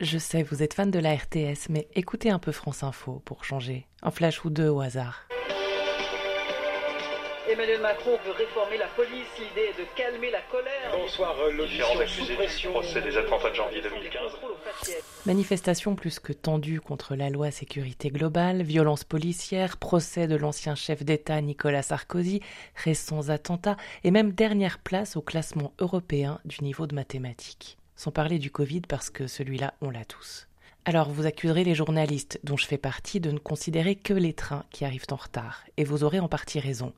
Je sais, vous êtes fan de la RTS, mais écoutez un peu France Info pour changer. Un flash ou deux au hasard. Emmanuel Macron veut réformer la police. L'idée est de calmer la colère. Bonsoir, euh, l'audition sous pression. procès des attentats de janvier 2015. Manifestation plus que tendue contre la loi sécurité globale, violence policière, procès de l'ancien chef d'État Nicolas Sarkozy, récents attentats et même dernière place au classement européen du niveau de mathématiques. Sans parler du Covid parce que celui-là, on l'a tous. Alors vous accuserez les journalistes, dont je fais partie, de ne considérer que les trains qui arrivent en retard, et vous aurez en partie raison.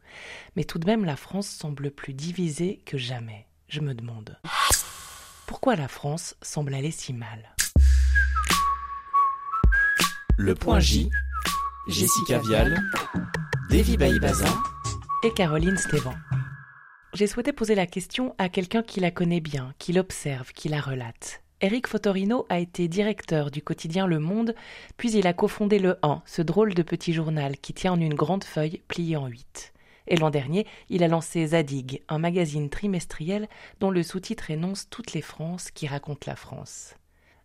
Mais tout de même, la France semble plus divisée que jamais. Je me demande. Pourquoi la France semble aller si mal? Le point J, Jessica Vial, Davy Baïbaza Et Caroline Stévan. J'ai souhaité poser la question à quelqu'un qui la connaît bien, qui l'observe, qui la relate. Eric Fotorino a été directeur du quotidien Le Monde, puis il a cofondé Le 1, ce drôle de petit journal qui tient en une grande feuille pliée en huit. Et l'an dernier, il a lancé Zadig, un magazine trimestriel dont le sous-titre énonce toutes les Frances qui racontent la France.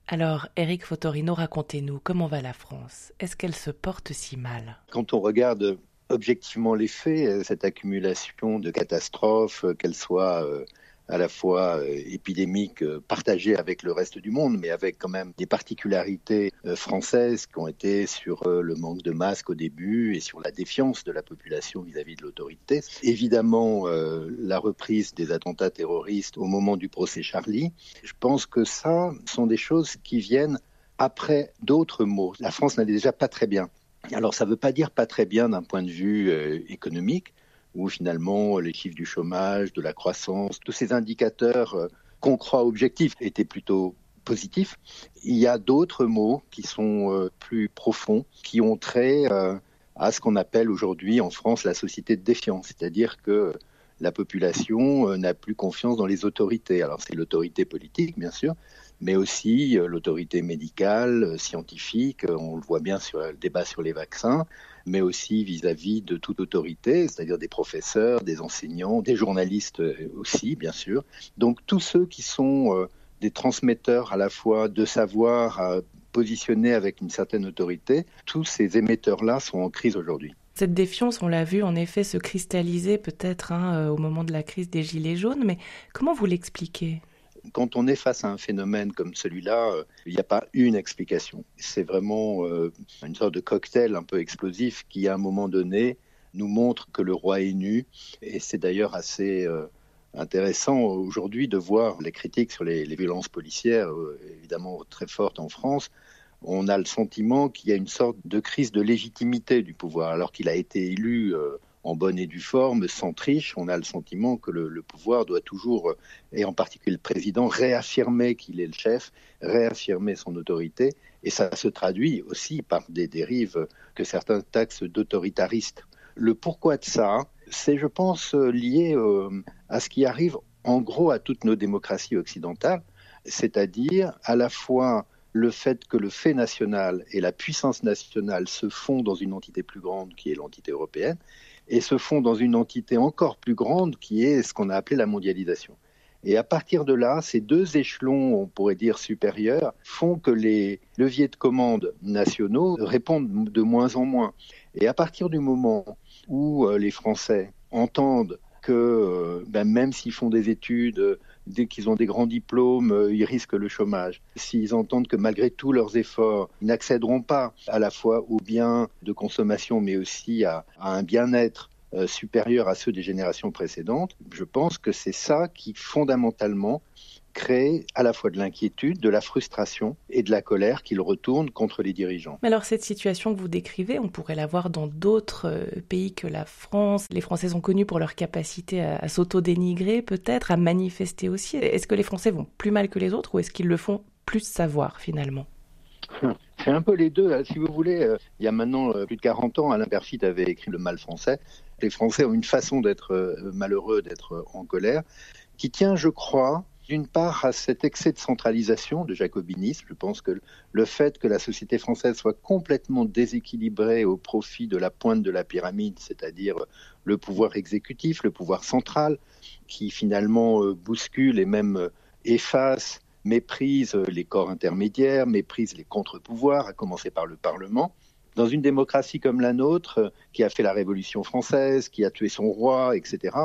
Alors, Eric Fotorino, racontez-nous comment va la France? Est-ce qu'elle se porte si mal? Quand on regarde objectivement les faits, cette accumulation de catastrophes, qu'elles soient euh, à la fois euh, épidémique euh, partagée avec le reste du monde, mais avec quand même des particularités euh, françaises qui ont été sur le manque de masques au début et sur la défiance de la population vis-à-vis de l'autorité. Évidemment, la reprise des attentats terroristes au moment du procès Charlie. Je pense que ça sont des choses qui viennent après d'autres mots. La France n'allait déjà pas très bien. Alors ça ne veut pas dire pas très bien d'un point de vue économique, où finalement les chiffres du chômage, de la croissance, tous ces indicateurs euh, qu'on croit objectifs étaient plutôt positifs. Il y a d'autres mots qui sont euh, plus profonds, qui ont trait euh, à ce qu'on appelle aujourd'hui en France la société de défiance, c'est-à-dire que la population n'a plus confiance dans les autorités. Alors c'est l'autorité politique, bien sûr, mais aussi l'autorité médicale, scientifique, on le voit bien sur le débat sur les vaccins, mais aussi vis-à-vis de toute autorité, c'est-à-dire des professeurs, des enseignants, des journalistes euh, aussi, bien sûr. Donc tous ceux qui sont euh, des transmetteurs à la fois de savoir euh, positionnés avec une certaine autorité, tous ces émetteurs-là sont en crise aujourd'hui. Cette défiance, on l'a vu en effet se cristalliser peut-être hein, au moment de la crise des Gilets jaunes, mais comment vous l'expliquez? Quand on est face à un phénomène comme celui-là, euh, il n'y a pas une explication. C'est vraiment euh, une sorte de cocktail un peu explosif qui, à un moment donné, nous montre que le roi est nu. Et c'est d'ailleurs assez euh, intéressant aujourd'hui de voir les critiques sur les, violences policières, évidemment très fortes en France. On a le sentiment qu'il y a une sorte de crise de légitimité du pouvoir, alors qu'il a été élu en bonne et due forme, sans triche. On a le sentiment que le, pouvoir doit toujours, et en particulier le président, réaffirmer qu'il est le chef, réaffirmer son autorité. Et ça se traduit aussi par des dérives que certains taxent d'autoritariste. Le pourquoi de ça, c'est, je pense, lié euh, à ce qui arrive en gros à toutes nos démocraties occidentales, c'est-à-dire à la fois le fait que le fait national et la puissance nationale se font dans une entité plus grande qui est l'entité européenne, et se font dans une entité encore plus grande qui est ce qu'on a appelé la mondialisation. Et à partir de là, ces deux échelons, on pourrait dire supérieurs, font que les leviers de commande nationaux répondent de moins en moins. Et à partir du moment où euh, les Français entendent que euh, ben, même s'ils font des études, dès qu'ils ont des grands diplômes, euh, ils risquent le chômage. S'ils entendent que malgré tous leurs efforts, ils n'accéderont pas à la fois aux biens de consommation, mais aussi à, un bien-être euh, supérieur à ceux des générations précédentes, je pense que c'est ça qui fondamentalement crée à la fois de l'inquiétude, de la frustration et de la colère qu'il retourne contre les dirigeants. Mais alors cette situation que vous décrivez, on pourrait la voir dans d'autres euh, pays que la France. Les Français sont connus pour leur capacité à, à s'auto-dénigrer peut-être, à manifester aussi. Est-ce que les Français vont plus mal que les autres ou est-ce qu'ils le font plus savoir finalement? C'est un peu les deux. Hein. Si vous voulez, euh, il y a maintenant plus de 40 ans, Alain Perfit avait écrit Le mal français. Les Français ont une façon d'être malheureux, d'être en colère, qui tient, je crois, d'une part à cet excès de centralisation de jacobinisme. Je pense que le fait que la société française soit complètement déséquilibrée au profit de la pointe de la pyramide, c'est-à-dire le pouvoir exécutif, le pouvoir central, qui finalement euh, bouscule et même euh, efface méprise les corps intermédiaires, méprise les contre-pouvoirs, à commencer par le Parlement. Dans une démocratie comme la nôtre, qui a fait la Révolution française, qui a tué son roi, etc.,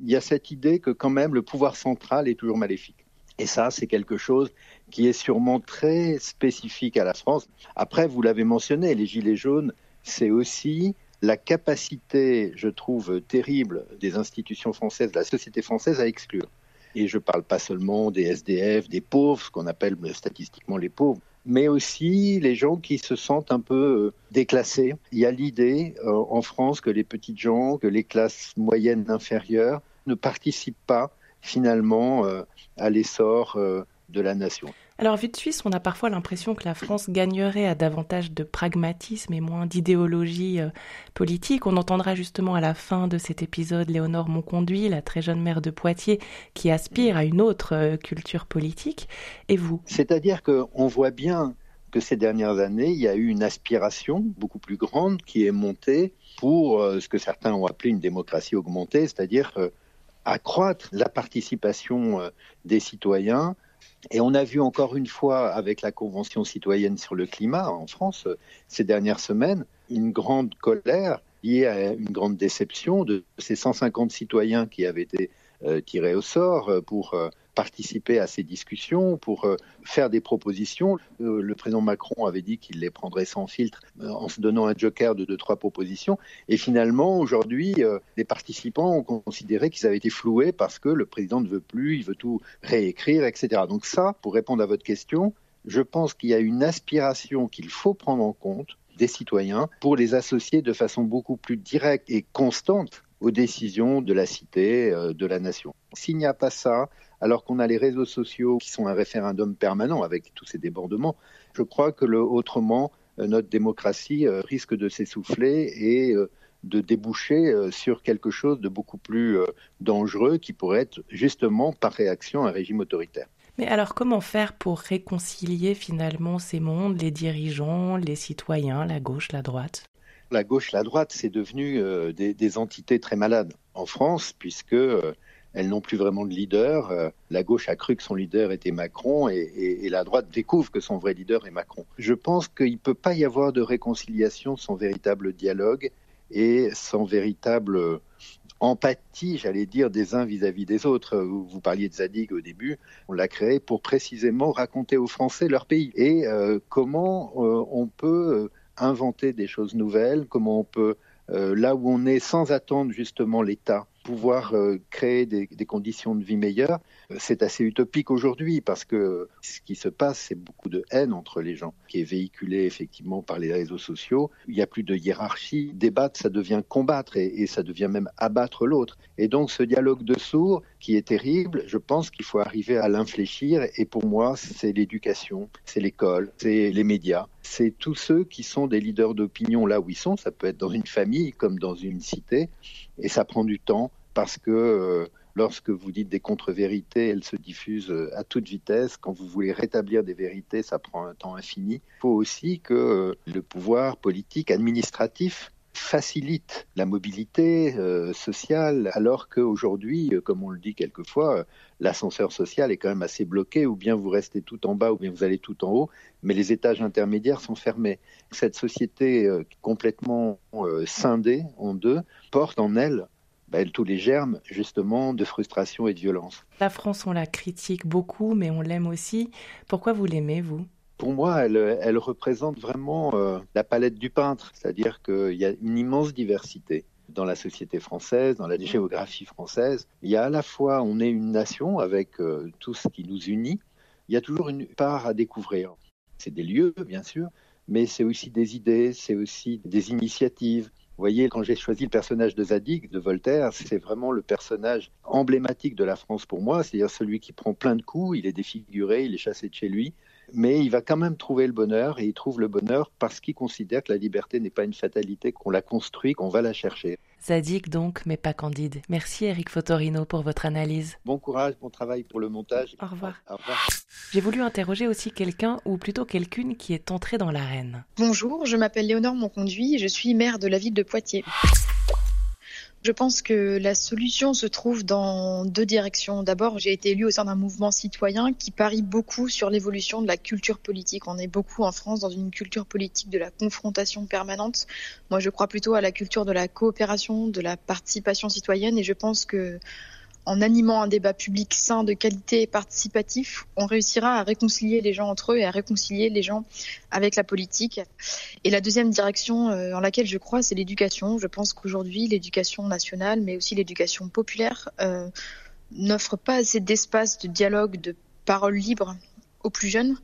il y a cette idée que quand même le pouvoir central est toujours maléfique. Et ça, c'est quelque chose qui est sûrement très spécifique à la France. Après, vous l'avez mentionné, les Gilets jaunes, c'est aussi la capacité, je trouve, terrible des institutions françaises, de la société française à exclure. Et je ne parle pas seulement des SDF, des pauvres, ce qu'on appelle statistiquement les pauvres, mais aussi les gens qui se sentent un peu euh, déclassés. Il y a l'idée euh, en France que les petites gens, que les classes moyennes inférieures ne participent pas finalement euh, à l'essor de la nation. Alors, vue de Suisse, on a parfois l'impression que la France gagnerait à davantage de pragmatisme et moins d'idéologie euh, politique. On entendra justement à la fin de cet épisode Léonore Monconduit, la très jeune mère de Poitiers, qui aspire à une autre euh, culture politique. Et vous? C'est-à-dire qu'on voit bien que ces dernières années, il y a eu une aspiration beaucoup plus grande qui est montée pour euh, ce que certains ont appelé une démocratie augmentée, c'est-à-dire accroître la participation des citoyens et on a vu encore une fois avec la Convention citoyenne sur le climat en France ces dernières semaines une grande colère liée à une grande déception de ces 150 citoyens qui avaient été euh, tirés au sort pour euh, participer à ces discussions, pour euh, faire des propositions. Euh, le président Macron avait dit qu'il les prendrait sans filtre euh, en se donnant un joker de deux, trois propositions. Et finalement, aujourd'hui, les participants ont considéré qu'ils avaient été floués parce que le président ne veut plus, il veut tout réécrire, etc. Donc ça, pour répondre à votre question, je pense qu'il y a une aspiration qu'il faut prendre en compte des citoyens pour les associer de façon beaucoup plus directe et constante aux décisions de la cité, de la nation. S'il n'y a pas ça, alors qu'on a les réseaux sociaux qui sont un référendum permanent avec tous ces débordements. Je crois que autrement, euh, notre démocratie euh, risque de s'essouffler et euh, de déboucher sur quelque chose de beaucoup plus dangereux qui pourrait être justement par réaction un régime autoritaire. Mais alors comment faire pour réconcilier finalement ces mondes, les dirigeants, les citoyens, la gauche, la droite? La gauche, la droite, c'est devenu des, des, entités très malades en France puisque elles n'ont plus vraiment de leader. Euh, la gauche a cru que son leader était Macron et, la droite découvre que son vrai leader est Macron. Je pense qu'il ne peut pas y avoir de réconciliation sans véritable dialogue et sans véritable empathie, j'allais dire, des uns vis-à-vis des autres. Vous parliez de Zadig au début, on l'a créé pour précisément raconter aux Français leur pays et euh, comment euh, on peut inventer des choses nouvelles, comment on peut, là où on est sans attendre justement l'État, pouvoir euh, créer des, conditions de vie meilleures, euh, c'est assez utopique aujourd'hui parce que ce qui se passe, c'est beaucoup de haine entre les gens qui est véhiculée effectivement par les réseaux sociaux. Il n'y a plus de hiérarchie. Débattre, ça devient combattre et, et ça devient même abattre l'autre. Et donc ce dialogue de sourds qui est terrible, je pense qu'il faut arriver à l'infléchir. Et pour moi, c'est l'éducation, c'est l'école, c'est les médias c'est tous ceux qui sont des leaders d'opinion là où ils sont. Ça peut être dans une famille comme dans une cité. Et ça prend du temps parce que euh, lorsque vous dites des contre-vérités, elles se diffusent euh, à toute vitesse. Quand vous voulez rétablir des vérités, ça prend un temps infini. Il faut aussi que euh, le pouvoir politique, administratif, facilite la mobilité euh, sociale, alors qu'aujourd'hui, euh, comme on le dit quelquefois, euh, l'ascenseur social est quand même assez bloqué, ou bien vous restez tout en bas, ou bien vous allez tout en haut, mais les étages intermédiaires sont fermés. Cette société complètement scindée en deux porte en elle ben, tous les germes justement de frustration et de violence. La France, on la critique beaucoup, mais on l'aime aussi. Pourquoi vous l'aimez, vous? Pour moi, elle, représente vraiment euh, la palette du peintre, c'est-à-dire qu'il y a une immense diversité dans la société française, dans la géographie française. Il y a à la fois, on est une nation avec euh, tout ce qui nous unit, il y a toujours une part à découvrir. C'est des lieux, bien sûr, mais c'est aussi des idées, c'est aussi des initiatives. Vous voyez, quand j'ai choisi le personnage de Zadig, de Voltaire, c'est vraiment le personnage emblématique de la France pour moi, c'est-à-dire celui qui prend plein de coups, il est défiguré, il est chassé de chez lui, mais il va quand même trouver le bonheur et il trouve le bonheur parce qu'il considère que la liberté n'est pas une fatalité, qu'on la construit, qu'on va la chercher. Zadig donc, mais pas candide. Merci Eric Fotorino pour votre analyse. Bon courage, bon travail pour le montage. Au revoir. Au revoir. J'ai voulu interroger aussi quelqu'un, ou plutôt quelqu'une, qui est entrée dans l'arène. Bonjour, je m'appelle Léonore Monconduit et je suis maire de la ville de Poitiers. Je pense que la solution se trouve dans deux directions. D'abord, j'ai été élue au sein d'un mouvement citoyen qui parie beaucoup sur l'évolution de la culture politique. On est beaucoup en France dans une culture politique de la confrontation permanente. Moi, je crois plutôt à la culture de la coopération, de la participation citoyenne et je pense que en animant un débat public sain, de qualité et participatif, on réussira à réconcilier les gens entre eux et à réconcilier les gens avec la politique. Et la deuxième direction euh, en laquelle je crois, c'est l'éducation. Je pense qu'aujourd'hui, l'éducation nationale, mais aussi l'éducation populaire, euh, n'offre pas assez d'espace de dialogue, de parole libre aux plus jeunes.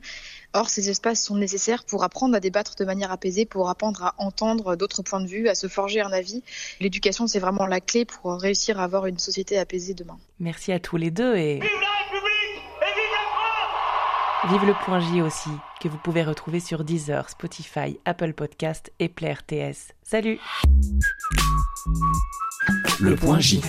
Or, ces espaces sont nécessaires pour apprendre à débattre de manière apaisée, pour apprendre à entendre d'autres points de vue, à se forger un avis. L'éducation, c'est vraiment la clé pour réussir à avoir une société apaisée demain. Merci à tous les deux et... Vive la République et vive la France Vive le point J aussi, que vous pouvez retrouver sur Deezer, Spotify, Apple Podcast et Play RTS. Salut Le point J.